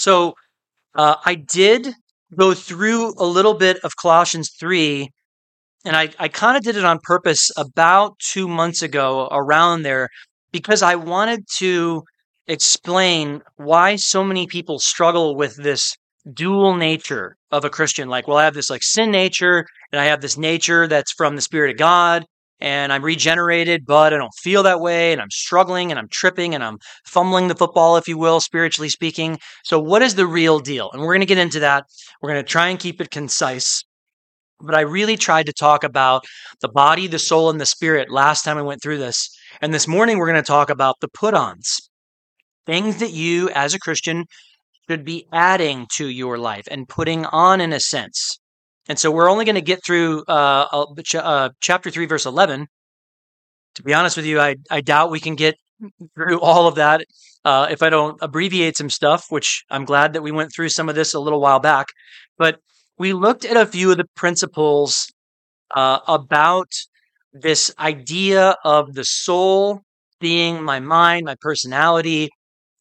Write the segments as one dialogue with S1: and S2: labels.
S1: So uh, I did go through a little bit of Colossians 3, and I, I kind of did it on purpose about two months ago around there because I wanted to explain why so many people struggle with this dual nature of a Christian. Like, well, I have this like sin nature, and I have this nature that's from the Spirit of God, and I'm regenerated, but I don't feel that way, and I'm struggling, and I'm tripping, and I'm fumbling the football, if you will, spiritually speaking. So, what is the real deal? And we're going to get into that. We're going to try and keep it concise. But I really tried to talk about the body, the soul, and the spirit last time I went through this. And this morning, we're going to talk about the put ons things that you, as a Christian, should be adding to your life and putting on in a sense. And so we're only going to get through uh, uh, chapter 3, verse 11. To be honest with you, I, I doubt we can get through all of that uh, if I don't abbreviate some stuff, which I'm glad that we went through some of this a little while back. But we looked at a few of the principles uh, about this idea of the soul being my mind, my personality,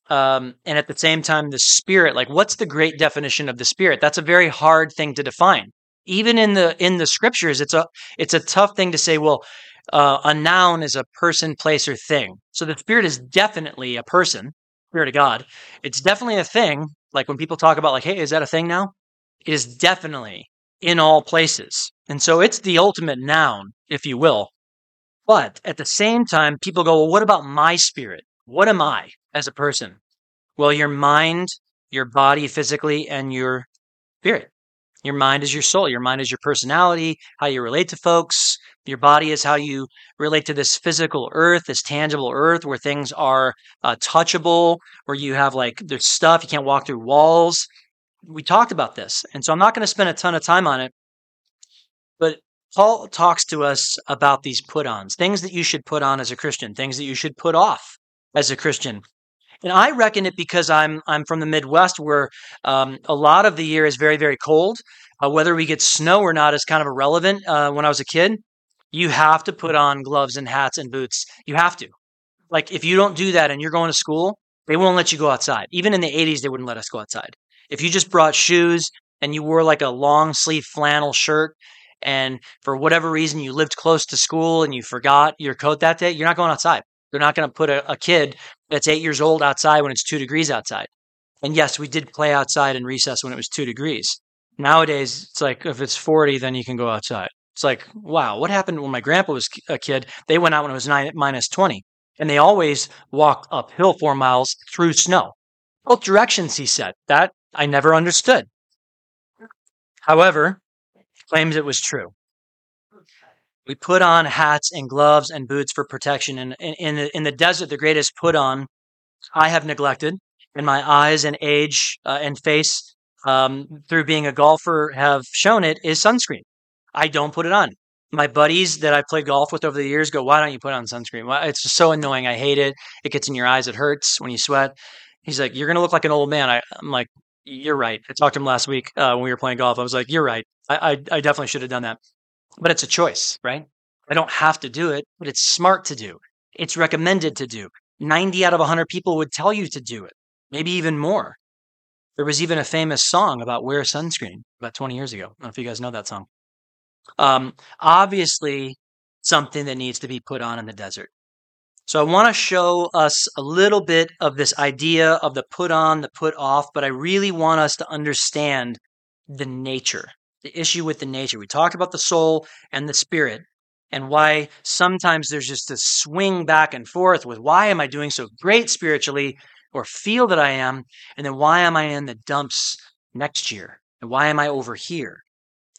S1: um, and at the same time the spirit like what's the great definition of the spirit that's a very hard thing to define even in the in the scriptures it's a it's a tough thing to say well uh, a noun is a person place or thing. So the spirit is definitely a person spirit of god. It's definitely a thing like when people talk about like hey is that a thing now? It is definitely in all places. And so it's the ultimate noun if you will. But at the same time people go well what about my spirit? What am I as a person? Well, your mind, your body physically, and your spirit. Your mind is your soul. Your mind is your personality, how you relate to folks. Your body is how you relate to this physical earth, this tangible earth where things are uh, touchable, where you have like there's stuff, you can't walk through walls. We talked about this. And so I'm not going to spend a ton of time on it. But Paul talks to us about these put ons, things that you should put on as a Christian, things that you should put off as a Christian. And I reckon it because I'm I'm from the Midwest, where um, a lot of the year is very very cold. Uh, whether we get snow or not is kind of irrelevant. Uh, when I was a kid, you have to put on gloves and hats and boots. You have to. Like if you don't do that and you're going to school, they won't let you go outside. Even in the 80s, they wouldn't let us go outside. If you just brought shoes and you wore like a long sleeve flannel shirt, and for whatever reason you lived close to school and you forgot your coat that day, you're not going outside. They're not going to put a, a kid that's eight years old outside when it's two degrees outside. And yes, we did play outside in recess when it was two degrees. Nowadays, it's like if it's 40, then you can go outside. It's like, wow, what happened when my grandpa was a kid? They went out when it was nine, minus 20. And they always walked uphill four miles through snow. Both directions, he said. That I never understood. However, claims it was true. We put on hats and gloves and boots for protection. And in, in, the, in the desert, the greatest put on I have neglected, and my eyes and age uh, and face um, through being a golfer have shown it is sunscreen. I don't put it on. My buddies that I play golf with over the years go, "Why don't you put on sunscreen? Well, it's just so annoying. I hate it. It gets in your eyes. It hurts when you sweat." He's like, "You're gonna look like an old man." I, am like, "You're right." I talked to him last week uh, when we were playing golf. I was like, "You're right. I, I, I definitely should have done that." But it's a choice, right? I don't have to do it, but it's smart to do. It's recommended to do. 90 out of 100 people would tell you to do it, maybe even more. There was even a famous song about wear sunscreen about 20 years ago. I don't know if you guys know that song. Um, obviously, something that needs to be put on in the desert. So I want to show us a little bit of this idea of the put on, the put off, but I really want us to understand the nature the issue with the nature. We talked about the soul and the spirit and why sometimes there's just a swing back and forth with why am I doing so great spiritually or feel that I am, and then why am I in the dumps next year? And why am I over here?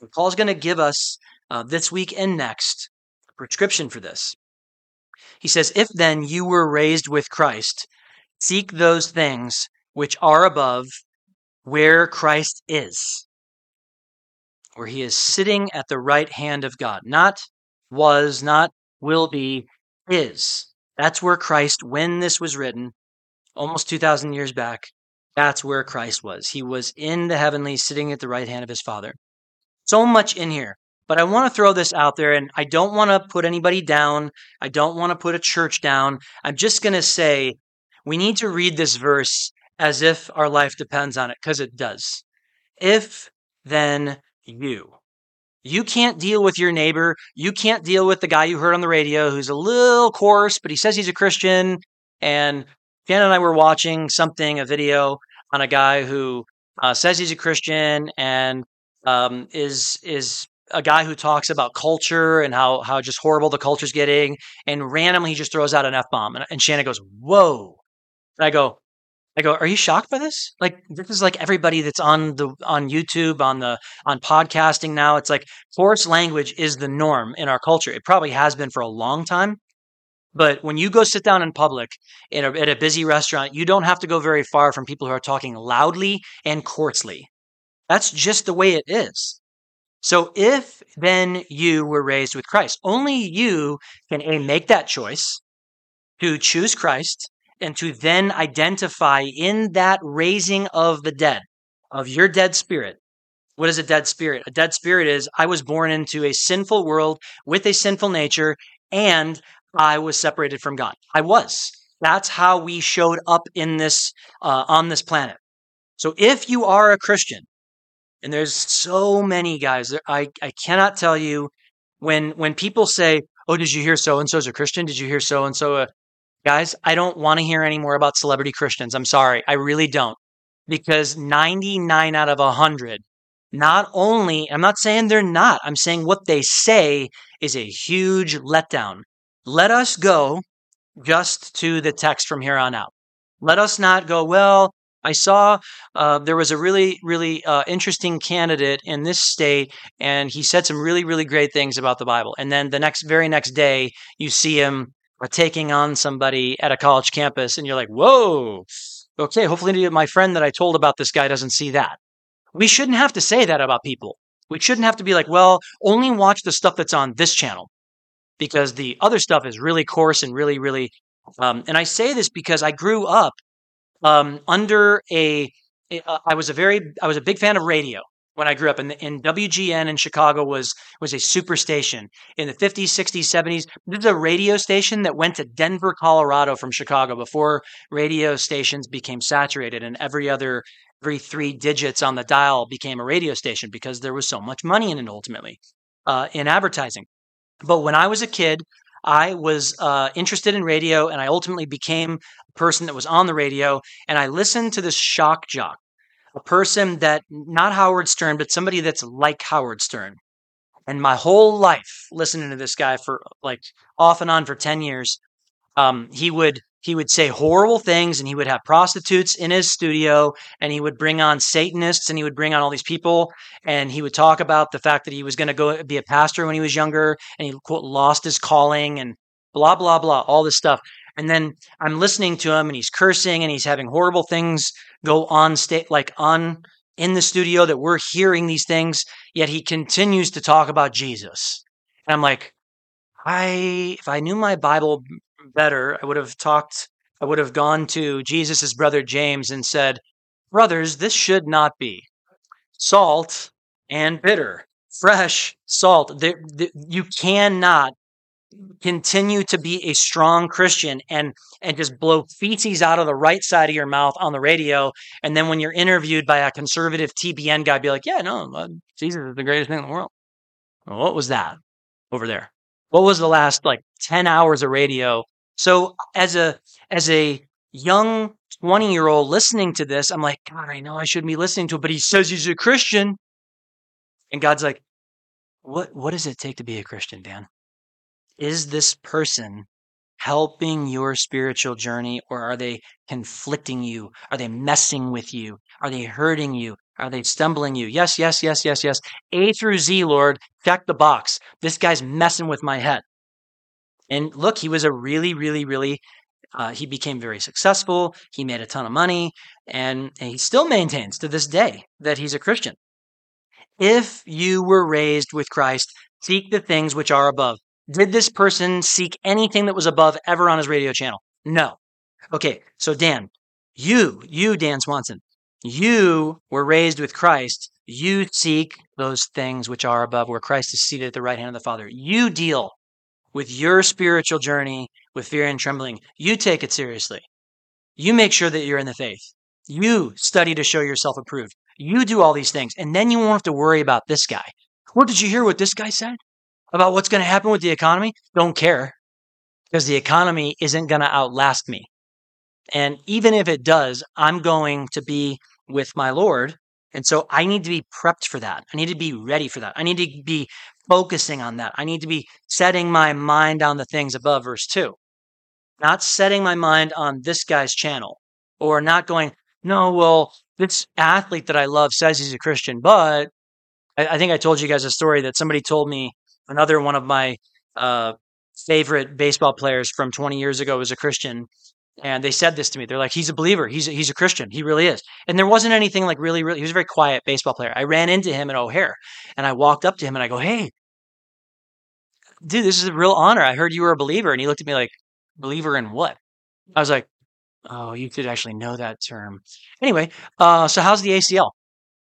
S1: And Paul's going to give us uh, this week and next a prescription for this. He says, If then you were raised with Christ, seek those things which are above where Christ is where he is sitting at the right hand of God. Not was, not will be, is. That's where Christ, when this was written, almost 2,000 years back, that's where Christ was. He was in the heavenly, sitting at the right hand of his Father. So much in here. But I want to throw this out there, and I don't want to put anybody down. I don't want to put a church down. I'm just going to say we need to read this verse as if our life depends on it, because it does. If then you. You can't deal with your neighbor. You can't deal with the guy you heard on the radio who's a little coarse, but he says he's a Christian. And Jan and I were watching something, a video on a guy who uh, says he's a Christian and um, is is a guy who talks about culture and how how just horrible the culture's getting, and randomly he just throws out an f bomb, and, and Shannon goes, "Whoa!" And I go, I go, "Are you shocked by this? Like this is like everybody that's on the on YouTube, on the on podcasting now. It's like coarse language is the norm in our culture. It probably has been for a long time." But when you go sit down in public in a, at a busy restaurant, you don't have to go very far from people who are talking loudly and coarsely. That's just the way it is. So if then you were raised with Christ, only you can A, make that choice to choose Christ and to then identify in that raising of the dead, of your dead spirit. What is a dead spirit? A dead spirit is I was born into a sinful world with a sinful nature and I was separated from God. I was. That's how we showed up in this uh, on this planet. So if you are a Christian, and there's so many guys, I I cannot tell you when when people say, "Oh, did you hear so and so's a Christian? Did you hear so and so?" Guys, I don't want to hear any more about celebrity Christians. I'm sorry, I really don't, because 99 out of 100 not only, I'm not saying they're not, I'm saying what they say is a huge letdown. Let us go just to the text from here on out. Let us not go, well, I saw uh, there was a really, really uh, interesting candidate in this state, and he said some really, really great things about the Bible. And then the next, very next day, you see him uh, taking on somebody at a college campus, and you're like, whoa, okay, hopefully my friend that I told about this guy doesn't see that. We shouldn't have to say that about people. We shouldn't have to be like, well, only watch the stuff that's on this channel because the other stuff is really coarse and really, really. Um, and I say this because I grew up um, under a. Uh, was a very, I was a big fan of radio when I grew up, and, and WGN in Chicago was was a super station in the 50s, 60s, 70s. This is a radio station that went to Denver, Colorado from Chicago before radio stations became saturated, and every other every three digits on the dial became a radio station because there was so much money in it ultimately uh, in advertising. But when I was a kid, I was uh, interested in radio and I ultimately became a person that was on the radio. And I listened to this shock jock, a person that, not Howard Stern, but somebody that's like Howard Stern. And my whole life listening to this guy for like off and on for 10 years, um, he would he would say horrible things and he would have prostitutes in his studio and he would bring on satanists and he would bring on all these people and he would talk about the fact that he was going to go be a pastor when he was younger and he quote lost his calling and blah blah blah all this stuff and then i'm listening to him and he's cursing and he's having horrible things go on state like on in the studio that we're hearing these things yet he continues to talk about jesus and i'm like i if i knew my bible better, I would have talked, I would have gone to Jesus' brother James and said, Brothers, this should not be. Salt and bitter, fresh salt. you cannot continue to be a strong Christian and and just blow feces out of the right side of your mouth on the radio, and then when you're interviewed by a conservative TBN guy, be like, "Yeah, no, uh, Jesus is the greatest thing in the world." Well, what was that over there? What was the last like ten hours of radio so as a as a young 20 year old listening to this, I'm like, God, I know I shouldn't be listening to it, but he says he's a Christian. And God's like, what what does it take to be a Christian, Dan? Is this person helping your spiritual journey or are they conflicting you? Are they messing with you? Are they hurting you? Are they stumbling you? Yes, yes, yes, yes, yes. A through Z, Lord, check the box. This guy's messing with my head. And look, he was a really, really, really, uh, he became very successful. He made a ton of money, and, and he still maintains to this day that he's a Christian. If you were raised with Christ, seek the things which are above. Did this person seek anything that was above ever on his radio channel? No. Okay, so Dan, you, you, Dan Swanson, you were raised with Christ. You seek those things which are above, where Christ is seated at the right hand of the Father. You deal with your spiritual journey with fear and trembling, you take it seriously. You make sure that you're in the faith. You study to show yourself approved. You do all these things, and then you won't have to worry about this guy. What did you hear what this guy said about what's going to happen with the economy? Don't care because the economy isn't going to outlast me. And even if it does, I'm going to be with my Lord. And so I need to be prepped for that. I need to be ready for that. I need to be focusing on that. I need to be setting my mind on the things above, verse 2. Not setting my mind on this guy's channel or not going, no, well, this athlete that I love says he's a Christian, but I, I think I told you guys a story that somebody told me another one of my uh, favorite baseball players from 20 years ago was a Christian. And they said this to me. They're like, he's a believer. He's a, he's a Christian. He really is. And there wasn't anything like really, really, he was a very quiet baseball player. I ran into him at O'Hare and I walked up to him and I go, Hey, dude, this is a real honor. I heard you were a believer. And he looked at me like, believer in what? I was like, Oh, you could actually know that term. Anyway, uh, so how's the ACL?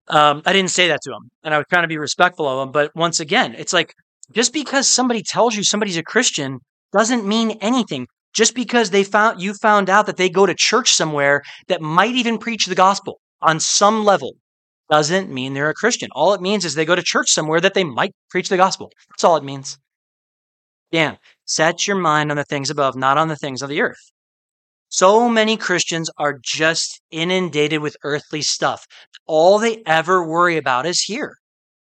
S1: Um, I didn't say that to him, and I was trying to be respectful of him. But once again, it's like just because somebody tells you somebody's a Christian doesn't mean anything. Just because they found you found out that they go to church somewhere that might even preach the gospel on some level doesn't mean they're a Christian. All it means is they go to church somewhere that they might preach the gospel. That's all it means. Dan, set your mind on the things above, not on the things of the earth. So many Christians are just inundated with earthly stuff. All they ever worry about is here.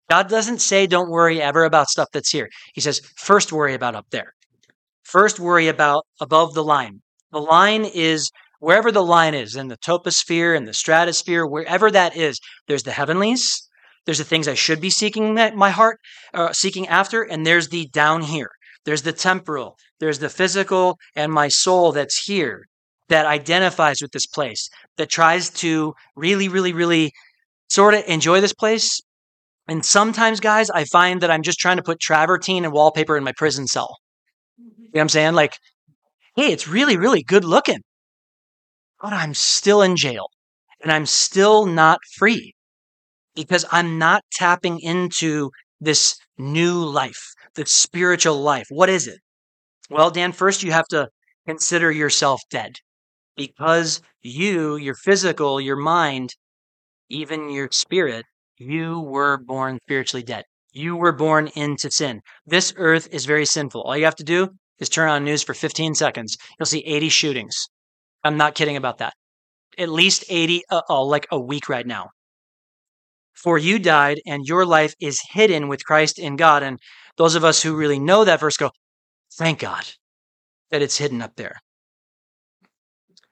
S1: God doesn't say don't worry ever about stuff that's here. He says first worry about up there. First worry about above the line. The line is wherever the line is in the troposphere and the stratosphere, wherever that is, there's the heavenlies, there's the things I should be seeking my heart, uh, seeking after, and there's the down here. There's the temporal, there's the physical, and my soul that's here that identifies with this place, that tries to really, really, really sort of enjoy this place. And sometimes, guys, I find that I'm just trying to put travertine and wallpaper in my prison cell. Mm-hmm. You know what I'm saying? Like, hey, it's really, really good looking, but I'm still in jail and I'm still not free because I'm not tapping into this new life, the spiritual life. What is it? Well, Dan, first you have to consider yourself dead because you, your physical, your mind, even your spirit, you were born spiritually dead. You were born into sin. This earth is very sinful. All you have to do is turn on news for 15 seconds. You'll see 80 shootings. I'm not kidding about that. At least 80, uh, oh, like a week right now. For you died, and your life is hidden with Christ in God. And those of us who really know that verse go, thank God that it's hidden up there.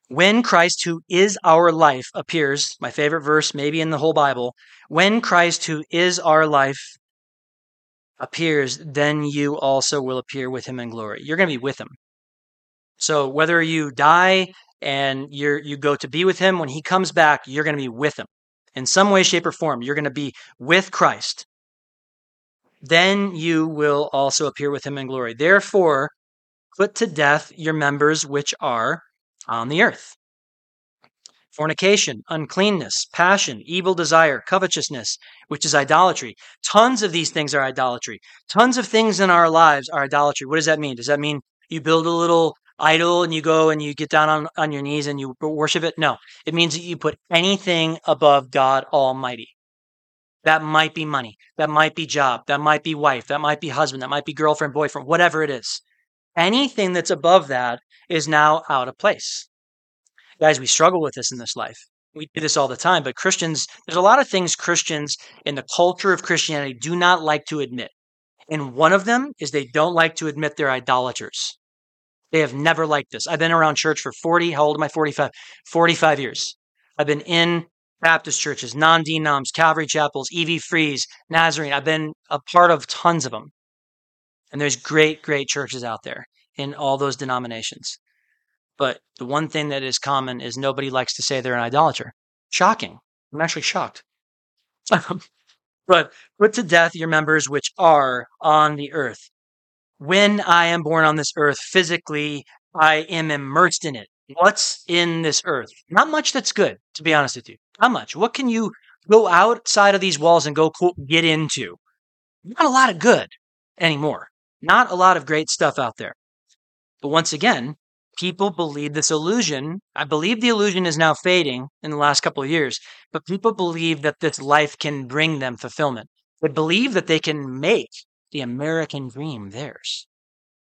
S1: When Christ, who is our life, appears, my favorite verse maybe in the whole Bible, when Christ, who is our life, appears, then you also will appear with him in glory. You're going to be with him. So whether you die and you you go to be with him, when he comes back, you're going to be with him. In some way, shape, or form, you're going to be with Christ. Then you will also appear with him in glory. Therefore, put to death your members which are on the earth fornication, uncleanness, passion, evil desire, covetousness, which is idolatry. Tons of these things are idolatry. Tons of things in our lives are idolatry. What does that mean? Does that mean you build a little idol and you go and you get down on, on your knees and you worship it? No. It means that you put anything above God Almighty. That might be money. That might be job. That might be wife. That might be husband. That might be girlfriend, boyfriend, whatever it is. Anything that's above that is now out of place. Guys, we struggle with this in this life. We do this all the time, but Christians, there's a lot of things Christians in the culture of Christianity do not like to admit. And one of them is they don't like to admit they're idolaters. They have never liked this. I've been around church for 40, how old am I? 45, 45 years. I've been in Baptist churches, non denoms, Calvary chapels, EV Frees, Nazarene. I've been a part of tons of them. And there's great, great churches out there in all those denominations. But the one thing that is common is nobody likes to say they're an idolater. Shocking. I'm actually shocked. but put to death your members which are on the earth. When I am born on this earth, physically, I am immersed in it. What's in this earth? Not much that's good, to be honest with you. Not much. What can you go outside of these walls and go get into? Not a lot of good anymore. Not a lot of great stuff out there. But once again, people believe this illusion. I believe the illusion is now fading in the last couple of years, but people believe that this life can bring them fulfillment. They believe that they can make the American dream theirs.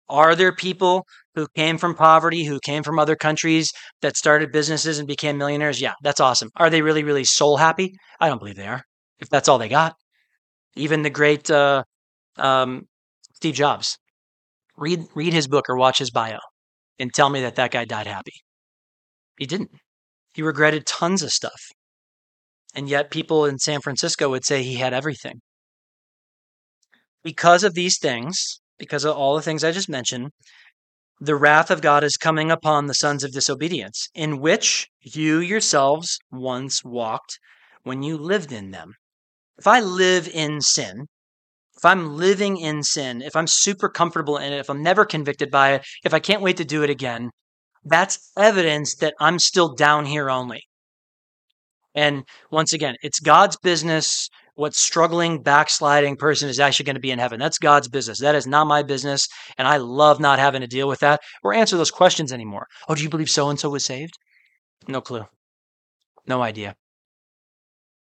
S1: Are there people who came from poverty, who came from other countries that started businesses and became millionaires? Yeah, that's awesome. Are they really, really soul happy? I don't believe they are, if that's all they got. Even the great uh, um, Steve Jobs, read, read his book or watch his bio and tell me that that guy died happy. He didn't. He regretted tons of stuff. And yet, people in San Francisco would say he had everything. Because of these things, because of all the things I just mentioned, the wrath of God is coming upon the sons of disobedience, in which you yourselves once walked when you lived in them. If I live in sin, if I'm living in sin, if I'm super comfortable in it, if I'm never convicted by it, if I can't wait to do it again, that's evidence that I'm still down here only. And once again, it's God's business what struggling, backsliding person is actually going to be in heaven. That's God's business. That is not my business. And I love not having to deal with that or answer those questions anymore. Oh, do you believe so and so was saved? No clue. No idea.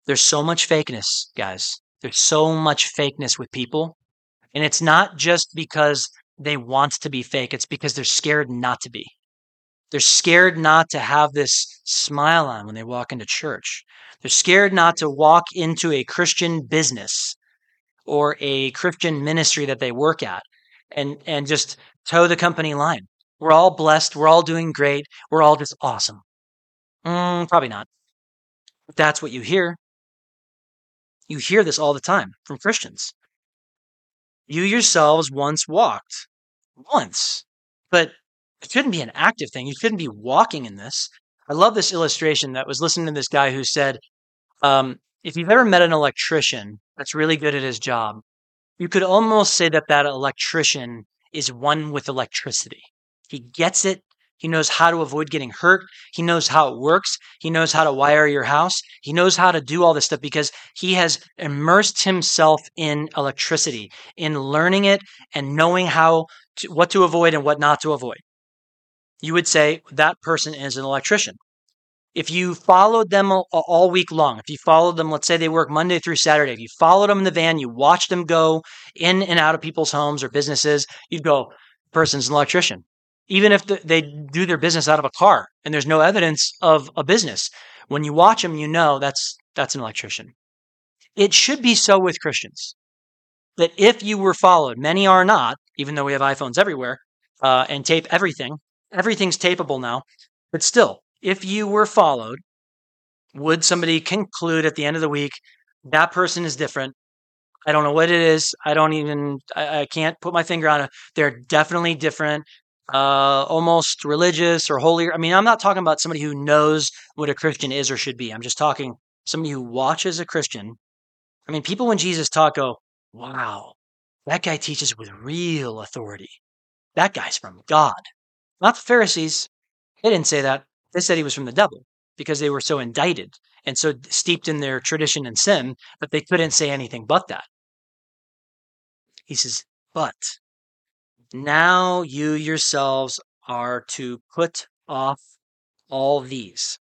S1: There's so much fakeness, guys. There's so much fakeness with people. And it's not just because they want to be fake, it's because they're scared not to be. They're scared not to have this smile on when they walk into church. They're scared not to walk into a Christian business or a Christian ministry that they work at and, and just toe the company line. We're all blessed. We're all doing great. We're all just awesome. Mm, probably not. That's what you hear. You hear this all the time from Christians. You yourselves once walked. Once. But it shouldn't be an active thing. You shouldn't be walking in this. I love this illustration that was listening to this guy who said, um, if you've ever met an electrician that's really good at his job, you could almost say that that electrician is one with electricity. He gets it. He knows how to avoid getting hurt. He knows how it works. He knows how to wire your house. He knows how to do all this stuff because he has immersed himself in electricity, in learning it and knowing how to, what to avoid and what not to avoid. You would say that person is an electrician if you followed them all week long, if you followed them, let's say they work Monday through Saturday, if you followed them in the van, you watched them go in and out of people's homes or businesses, you'd go, person's an electrician. Even if they do their business out of a car and there's no evidence of a business, when you watch them, you know that's that's an electrician. It should be so with Christians that if you were followed, many are not, even though we have iPhones everywhere uh, and tape everything. Everything's tapeable now, but still, if you were followed, would somebody conclude at the end of the week that person is different? I don't know what it is. I don't even, I, I can't put my finger on it. They're definitely different, uh, almost religious or holier. I mean, I'm not talking about somebody who knows what a Christian is or should be. I'm just talking somebody who watches a Christian. I mean, people when Jesus taught go, wow, that guy teaches with real authority. That guy's from God. Not the Pharisees. They didn't say that. They said he was from the devil because they were so indicted and so steeped in their tradition and sin that they couldn't say anything but that. He says, But now you yourselves are to put off all these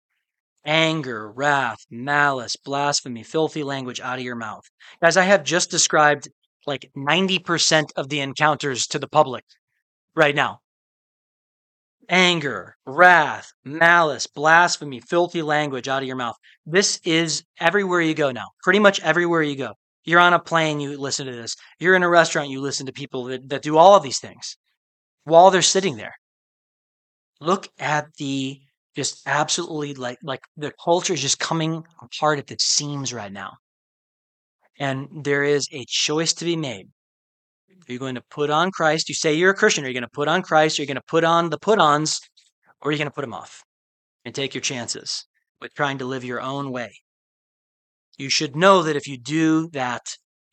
S1: anger, wrath, malice, blasphemy, filthy language out of your mouth. Guys, I have just described like 90% of the encounters to the public right now anger, wrath, malice, blasphemy, filthy language out of your mouth. This is everywhere you go now. Pretty much everywhere you go. You're on a plane, you listen to this. You're in a restaurant, you listen to people that, that do all of these things while they're sitting there. Look at the just absolutely like like the culture is just coming apart at the seams right now. And there is a choice to be made are you going to put on Christ? You say you're a Christian. Are you going to put on Christ? Are you going to put on the put ons? Or are you going to put them off and take your chances with trying to live your own way? You should know that if you do that,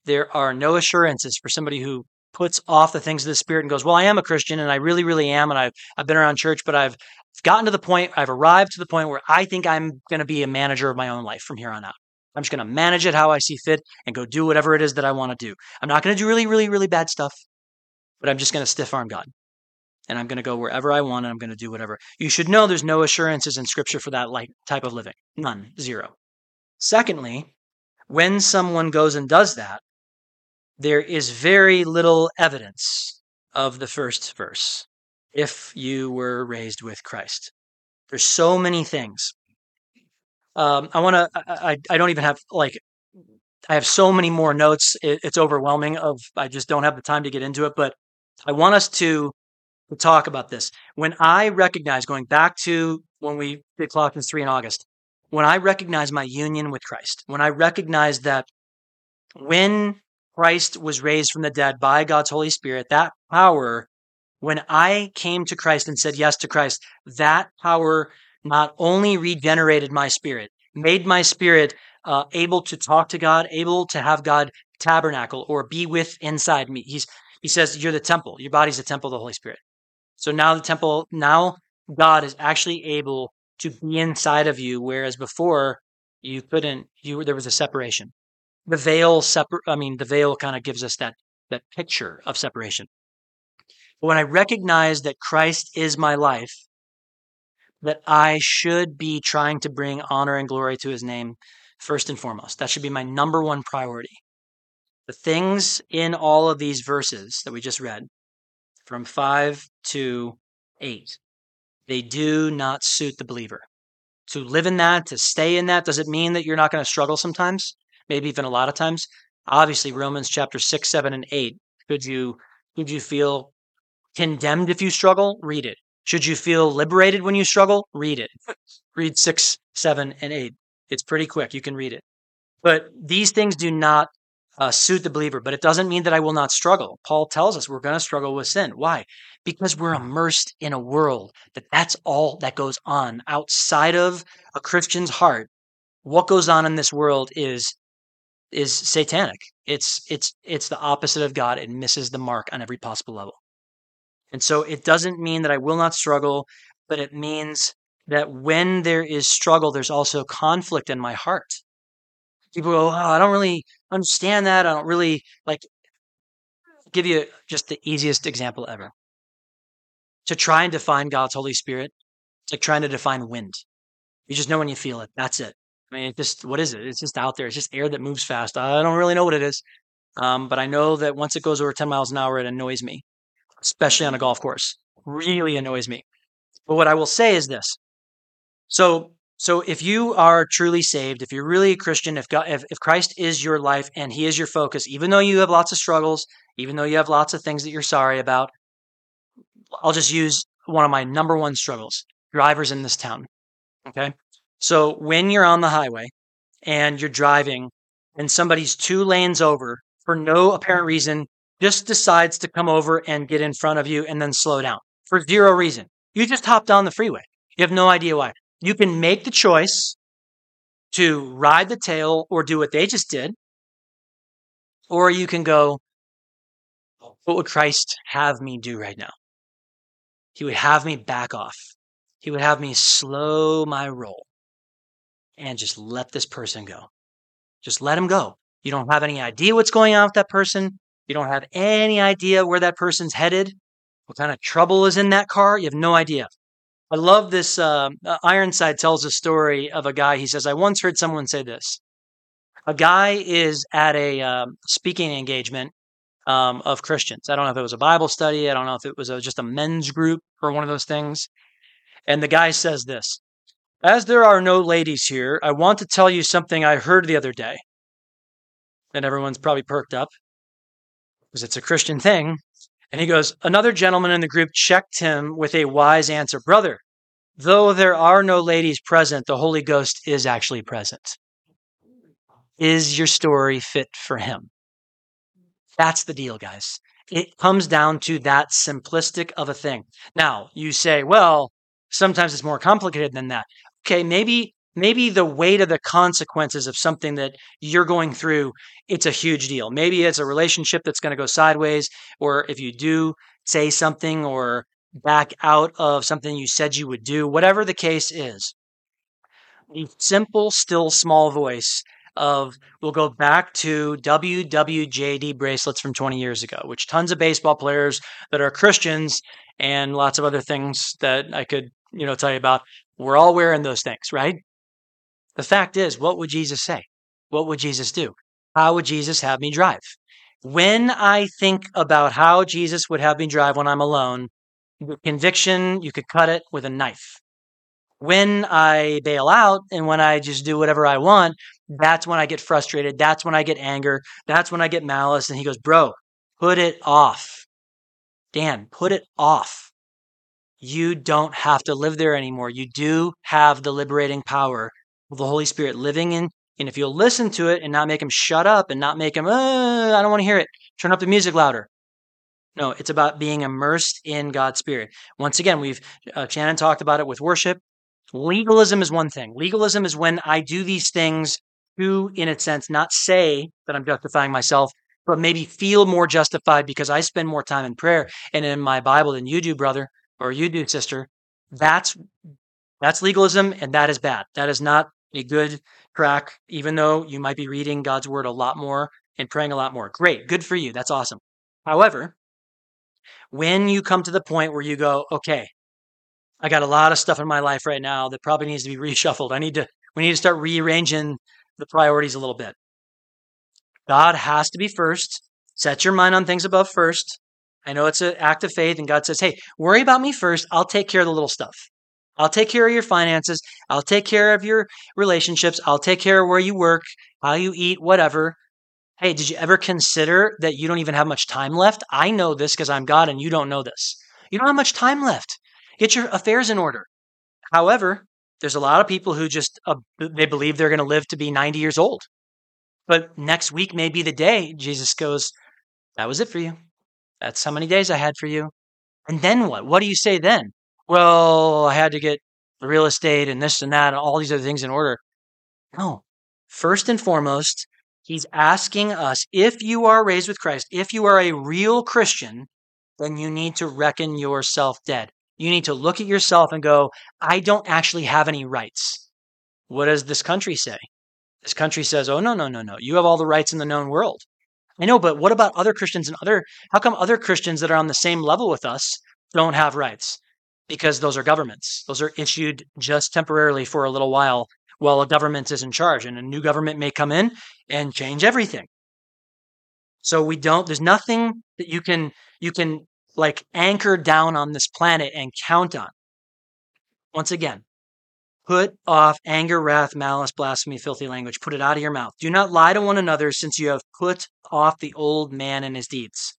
S1: there are no assurances for somebody who puts off the things of the Spirit and goes, Well, I am a Christian and I really, really am. And I've, I've been around church, but I've gotten to the point, I've arrived to the point where I think I'm going to be a manager of my own life from here on out. I'm just going to manage it how I see fit and go do whatever it is that I want to do. I'm not going to do really, really, really bad stuff, but I'm just going to stiff arm God. and I'm going to go wherever I want and I'm going to do whatever. You should know there's no assurances in scripture for that like type of living. None, zero. Secondly, when someone goes and does that, there is very little evidence of the first verse if you were raised with Christ. There's so many things. Um, I want to, I, I don't even have like, I have so many more notes. It, it's overwhelming of, I just don't have the time to get into it, but I want us to, talk about this. When I recognize, going back to when we did Colossians 3 in August, when I recognize my union with Christ, when I recognize that when Christ was raised from the dead by God's Holy Spirit, that power, when I came to Christ and said yes to Christ, that power not only regenerated my spirit, made my spirit uh, able to talk to God, able to have God tabernacle or be with inside me. He's he says you're the temple. Your body's the temple of the Holy Spirit. So now the temple, now God is actually able to be inside of you, whereas before you couldn't. You there was a separation the veil separ- I mean, the veil kind of gives us that that picture of separation. But when I recognize that Christ is my life, that I should be trying to bring honor and glory to his name first and foremost. That should be my number one priority. The things in all of these verses that we just read, from 5 to 8, they do not suit the believer. To live in that, to stay in that, does it mean that you're not going to struggle sometimes? maybe even a lot of times. Obviously, Romans chapter 6, 7, and 8. Could you, could you feel condemned if you struggle? Read it. Should you feel liberated when you struggle? Read it. Read 6, 7, and 8. It's pretty quick. You can read it. But these things do not uh, suit the believer, but it doesn't mean that I will not struggle. Paul tells us we're going to struggle with sin. Why? Because we're immersed in a world that that's all that goes on outside of a Christian's heart. What goes on in this world is is satanic. It's it's it's the opposite of God. It misses the mark on every possible level. And so it doesn't mean that I will not struggle, but it means that when there is struggle, there's also conflict in my heart. People go, oh, I don't really understand that. I don't really like give you just the easiest example ever. To try and define God's Holy Spirit, it's like trying to define wind. You just know when you feel it. That's it. I mean, it just what is it? It's just out there. It's just air that moves fast. I don't really know what it is, um, but I know that once it goes over 10 miles an hour, it annoys me, especially on a golf course. Really annoys me. But what I will say is this: so, so if you are truly saved, if you're really a Christian, if God, if, if Christ is your life and He is your focus, even though you have lots of struggles, even though you have lots of things that you're sorry about, I'll just use one of my number one struggles: drivers in this town. Okay, so when you're on the highway and you're driving and somebody's two lanes over for no apparent reason, just decides to come over and get in front of you and then slow down for zero reason. You just hop down the freeway. You have no idea why. You can make the choice to ride the tail or do what they just did, or you can go, what would Christ have me do right now? He would have me back off. He would have me slow my roll and just let this person go. Just let him go. You don't have any idea what's going on with that person. You don't have any idea where that person's headed, what kind of trouble is in that car. You have no idea. I love this. Uh, Ironside tells a story of a guy. He says, I once heard someone say this. A guy is at a um, speaking engagement um, of Christians. I don't know if it was a Bible study. I don't know if it was a, just a men's group or one of those things. And the guy says this as there are no ladies here, I want to tell you something I heard the other day. And everyone's probably perked up because it's a Christian thing. And he goes, Another gentleman in the group checked him with a wise answer Brother, though there are no ladies present, the Holy Ghost is actually present. Is your story fit for him? That's the deal, guys. It comes down to that simplistic of a thing. Now, you say, well, sometimes it's more complicated than that okay, maybe maybe the weight of the consequences of something that you're going through it's a huge deal maybe it's a relationship that's going to go sideways or if you do say something or back out of something you said you would do whatever the case is the simple still small voice of we'll go back to WWJD bracelets from 20 years ago, which tons of baseball players that are Christians and lots of other things that I could, you know, tell you about. We're all wearing those things, right? The fact is, what would Jesus say? What would Jesus do? How would Jesus have me drive? When I think about how Jesus would have me drive when I'm alone, conviction, you could cut it with a knife. When I bail out and when I just do whatever I want, that's when I get frustrated. That's when I get anger. That's when I get malice. And he goes, Bro, put it off. Dan, put it off. You don't have to live there anymore. You do have the liberating power the Holy Spirit living in. And if you'll listen to it and not make him shut up and not make him, uh, I don't want to hear it, turn up the music louder. No, it's about being immersed in God's Spirit. Once again, we've, uh, Shannon talked about it with worship. Legalism is one thing. Legalism is when I do these things to, in a sense, not say that I'm justifying myself, but maybe feel more justified because I spend more time in prayer and in my Bible than you do, brother, or you do, sister. That's that's legalism, and that is bad. That is not a good track, even though you might be reading God's word a lot more and praying a lot more. Great, good for you. That's awesome. However, when you come to the point where you go, okay, I got a lot of stuff in my life right now that probably needs to be reshuffled. I need to we need to start rearranging the priorities a little bit. God has to be first. Set your mind on things above first. I know it's an act of faith, and God says, Hey, worry about me first. I'll take care of the little stuff. I'll take care of your finances. I'll take care of your relationships. I'll take care of where you work, how you eat, whatever. Hey, did you ever consider that you don't even have much time left? I know this because I'm God and you don't know this. You don't have much time left. Get your affairs in order. However, there's a lot of people who just uh, they believe they're going to live to be 90 years old. But next week may be the day Jesus goes, "That was it for you. That's how many days I had for you." And then what? What do you say then? Well, I had to get the real estate and this and that and all these other things in order. No. First and foremost, he's asking us if you are raised with Christ, if you are a real Christian, then you need to reckon yourself dead. You need to look at yourself and go, I don't actually have any rights. What does this country say? This country says, oh, no, no, no, no. You have all the rights in the known world. I know, but what about other Christians and other, how come other Christians that are on the same level with us don't have rights? Because those are governments. Those are issued just temporarily for a little while while a government is in charge and a new government may come in and change everything. So we don't, there's nothing that you can, you can like anchor down on this planet and count on. Once again, put off anger, wrath, malice, blasphemy, filthy language. Put it out of your mouth. Do not lie to one another, since you have put off the old man and his deeds,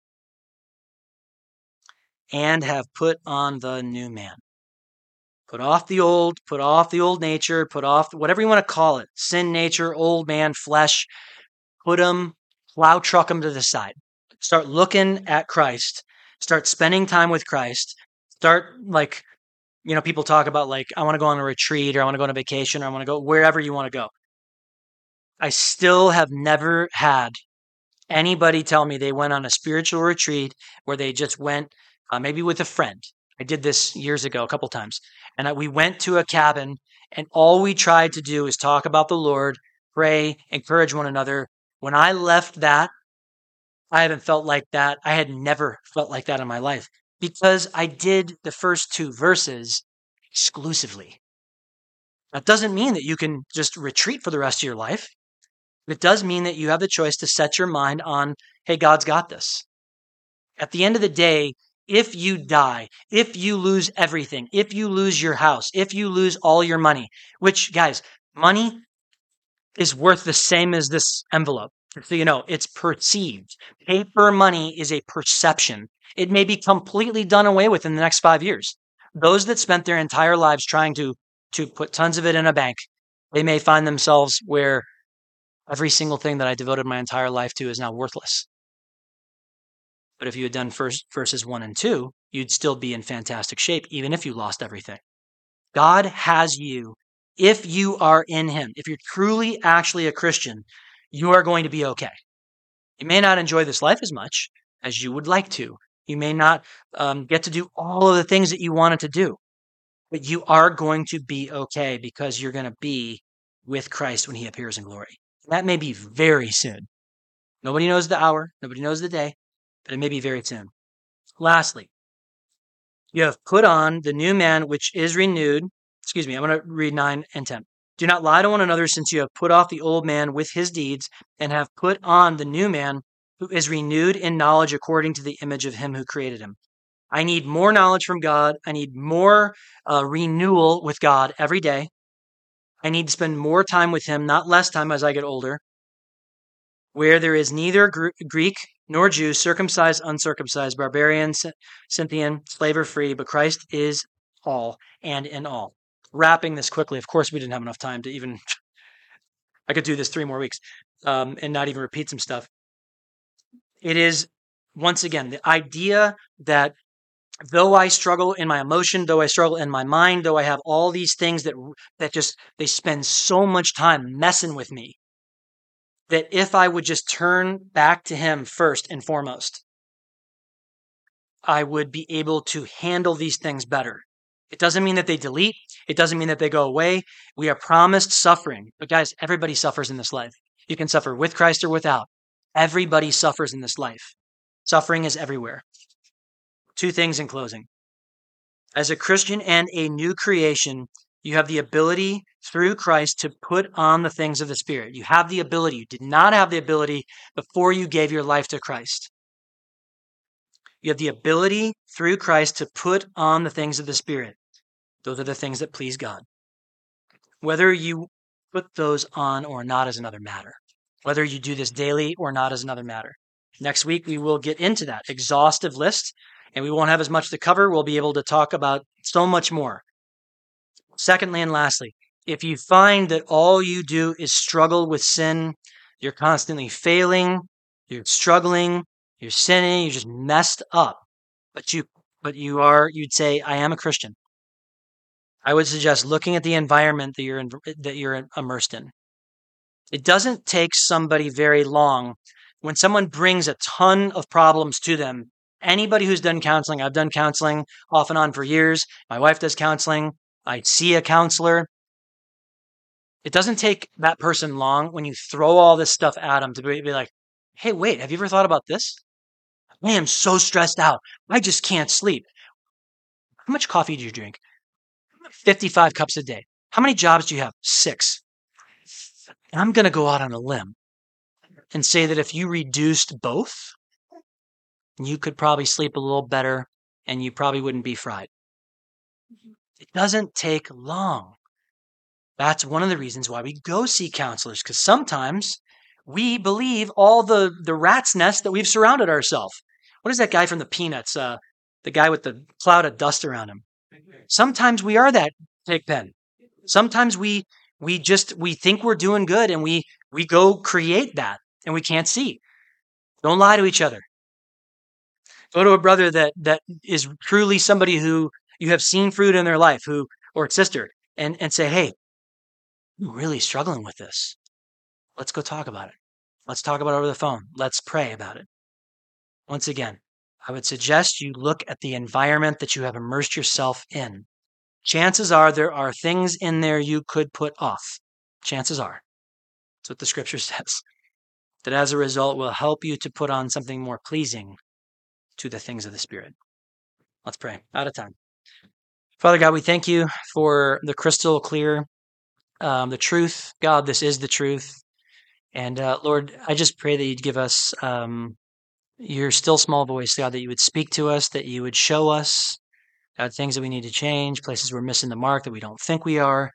S1: and have put on the new man. Put off the old, put off the old nature, put off whatever you want to call it sin nature, old man, flesh. Put them, plow truck them to the side. Start looking at Christ start spending time with Christ, start like, you know, people talk about like, I want to go on a retreat or I want to go on a vacation or I want to go wherever you want to go. I still have never had anybody tell me they went on a spiritual retreat where they just went, uh, maybe with a friend. I did this years ago, a couple times. And I, we went to a cabin, and all we tried to do is talk about the Lord, pray, encourage one another. When I left that, I haven't felt like that. I had never felt like that in my life because I did the first two verses exclusively. That doesn't mean that you can just retreat for the rest of your life. It does mean that you have the choice to set your mind on, hey, God's got this. At the end of the day, if you die, if you lose everything, if you lose your house, if you lose all your money, which, guys, money is worth the same as this envelope. So you know, it's perceived. Paper money is a perception. It may be completely done away with in the next five years. Those that spent their entire lives trying to to put tons of it in a bank, they may find themselves where every single thing that I devoted my entire life to is now worthless. But if you had done first verses one and two, you'd still be in fantastic shape, even if you lost everything. God has you if you are in Him. If you're truly actually a Christian, you are going to be okay. You may not enjoy this life as much as you would like to. You may not um, get to do all of the things that you wanted to do, but you are going to be okay because you're going to be with Christ when he appears in glory. And That may be very soon. Nobody knows the hour, nobody knows the day, but it may be very soon. Lastly, you have put on the new man which is renewed. Excuse me, I'm going to read 9 and 10. Do not lie to one another, since you have put off the old man with his deeds, and have put on the new man who is renewed in knowledge according to the image of him who created him. I need more knowledge from God. I need more uh, renewal with God every day. I need to spend more time with Him, not less time as I get older. Where there is neither Greek nor Jew, circumcised, uncircumcised, barbarian, Scythian, slave or free, but Christ is all and in all. Wrapping this quickly, of course, we didn't have enough time to even. I could do this three more weeks um, and not even repeat some stuff. It is, once again, the idea that though I struggle in my emotion, though I struggle in my mind, though I have all these things that that just they spend so much time messing with me that if I would just turn back to him first and foremost, I would be able to handle these things better. It doesn't mean that they delete, it doesn't mean that they go away. We are promised suffering. But guys, everybody suffers in this life. You can suffer with Christ or without. Everybody suffers in this life. Suffering is everywhere. Two things in closing. As a Christian and a new creation, you have the ability through Christ to put on the things of the Spirit. You have the ability. You did not have the ability before you gave your life to Christ. You have the ability through Christ to put on the things of the Spirit. Those are the things that please God. Whether you put those on or not is another matter. Whether you do this daily or not is another matter. Next week, we will get into that exhaustive list and we won't have as much to cover. We'll be able to talk about so much more. Secondly, and lastly, if you find that all you do is struggle with sin, you're constantly failing, you're struggling, you're sinning, you're just messed up, but you but you are you'd say I am a Christian. I would suggest looking at the environment that you're in, that you're immersed in. It doesn't take somebody very long when someone brings a ton of problems to them anybody who's done counseling, I've done counseling off and on for years. My wife does counseling. I see a counselor. It doesn't take that person long when you throw all this stuff at them to be, be like, hey, wait, have you ever thought about this? I am so stressed out. I just can't sleep. How much coffee do you drink? 55 cups a day. How many jobs do you have? Six. And I'm going to go out on a limb and say that if you reduced both, you could probably sleep a little better and you probably wouldn't be fried. It doesn't take long. That's one of the reasons why we go see counselors because sometimes we believe all the, the rat's nest that we've surrounded ourselves. What is that guy from the Peanuts? Uh, the guy with the cloud of dust around him. Sometimes we are that Pigpen. Sometimes we we just we think we're doing good and we we go create that and we can't see. Don't lie to each other. Go to a brother that that is truly somebody who you have seen fruit in their life, who or sister, and and say, hey, I'm really struggling with this. Let's go talk about it. Let's talk about it over the phone. Let's pray about it. Once again, I would suggest you look at the environment that you have immersed yourself in. Chances are there are things in there you could put off. Chances are. That's what the scripture says. That as a result will help you to put on something more pleasing to the things of the Spirit. Let's pray. Out of time. Father God, we thank you for the crystal clear, um, the truth. God, this is the truth. And uh, Lord, I just pray that you'd give us um, your still small voice, God, that you would speak to us, that you would show us, God, things that we need to change, places we're missing the mark that we don't think we are.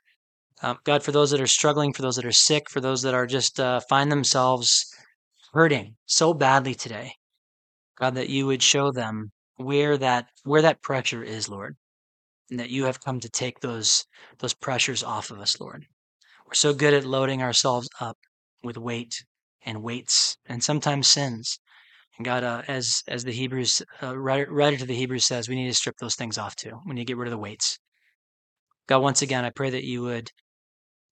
S1: Um, God, for those that are struggling, for those that are sick, for those that are just uh, find themselves hurting so badly today. God, that you would show them where that where that pressure is, Lord, and that you have come to take those those pressures off of us, Lord. We're so good at loading ourselves up with weight and weights and sometimes sins. And God, uh, as as the Hebrews uh, writer, writer to the Hebrews says, we need to strip those things off too. We need to get rid of the weights. God, once again, I pray that you would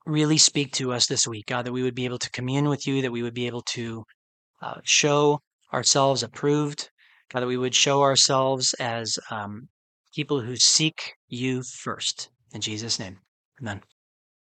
S1: really speak to us this week, God, that we would be able to commune with you, that we would be able to uh, show ourselves approved, That we would show ourselves as um, people who seek you first. In Jesus' name, amen.